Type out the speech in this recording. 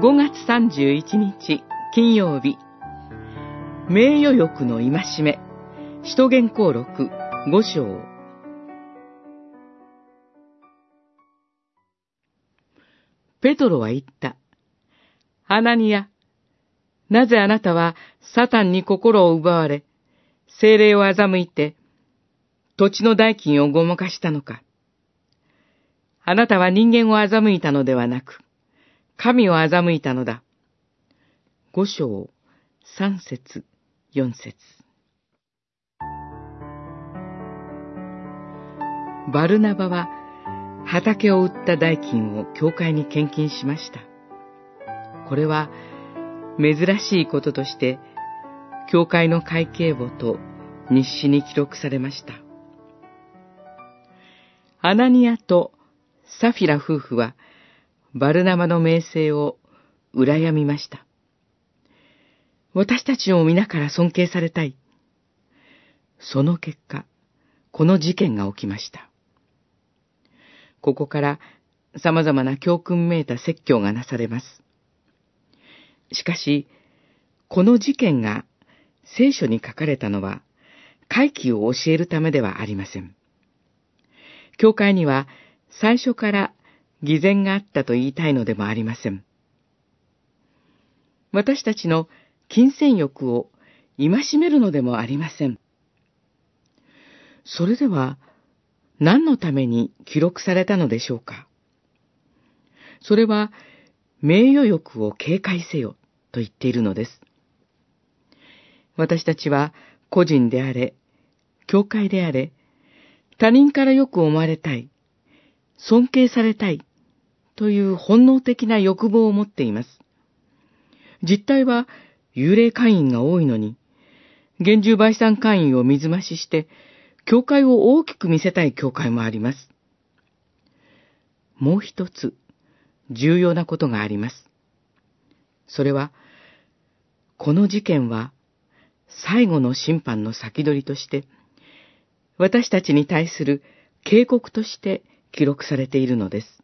5月31日金曜日名誉欲の戒め使徒言行録5章ペトロは言った。アナニア、なぜあなたはサタンに心を奪われ、精霊を欺いて、土地の代金をごまかしたのか。あなたは人間を欺いたのではなく、神を欺いたのだ。五章、三節、四節。バルナバは畑を売った代金を教会に献金しました。これは珍しいこととして、教会の会計簿と日誌に記録されました。アナニアとサフィラ夫婦は、バルナマの名声を羨みました。私たちを皆から尊敬されたい。その結果、この事件が起きました。ここから様々な教訓めいた説教がなされます。しかし、この事件が聖書に書かれたのは、回帰を教えるためではありません。教会には最初から偽善があったと言いたいのでもありません。私たちの金銭欲を戒めるのでもありません。それでは、何のために記録されたのでしょうかそれは、名誉欲を警戒せよと言っているのです。私たちは個人であれ、教会であれ、他人からよく思われたい、尊敬されたいという本能的な欲望を持っています。実態は幽霊会員が多いのに、厳重売産会員を水増しして、教会を大きく見せたい教会もあります。もう一つ、重要なことがあります。それは、この事件は、最後の審判の先取りとして、私たちに対する警告として記録されているのです。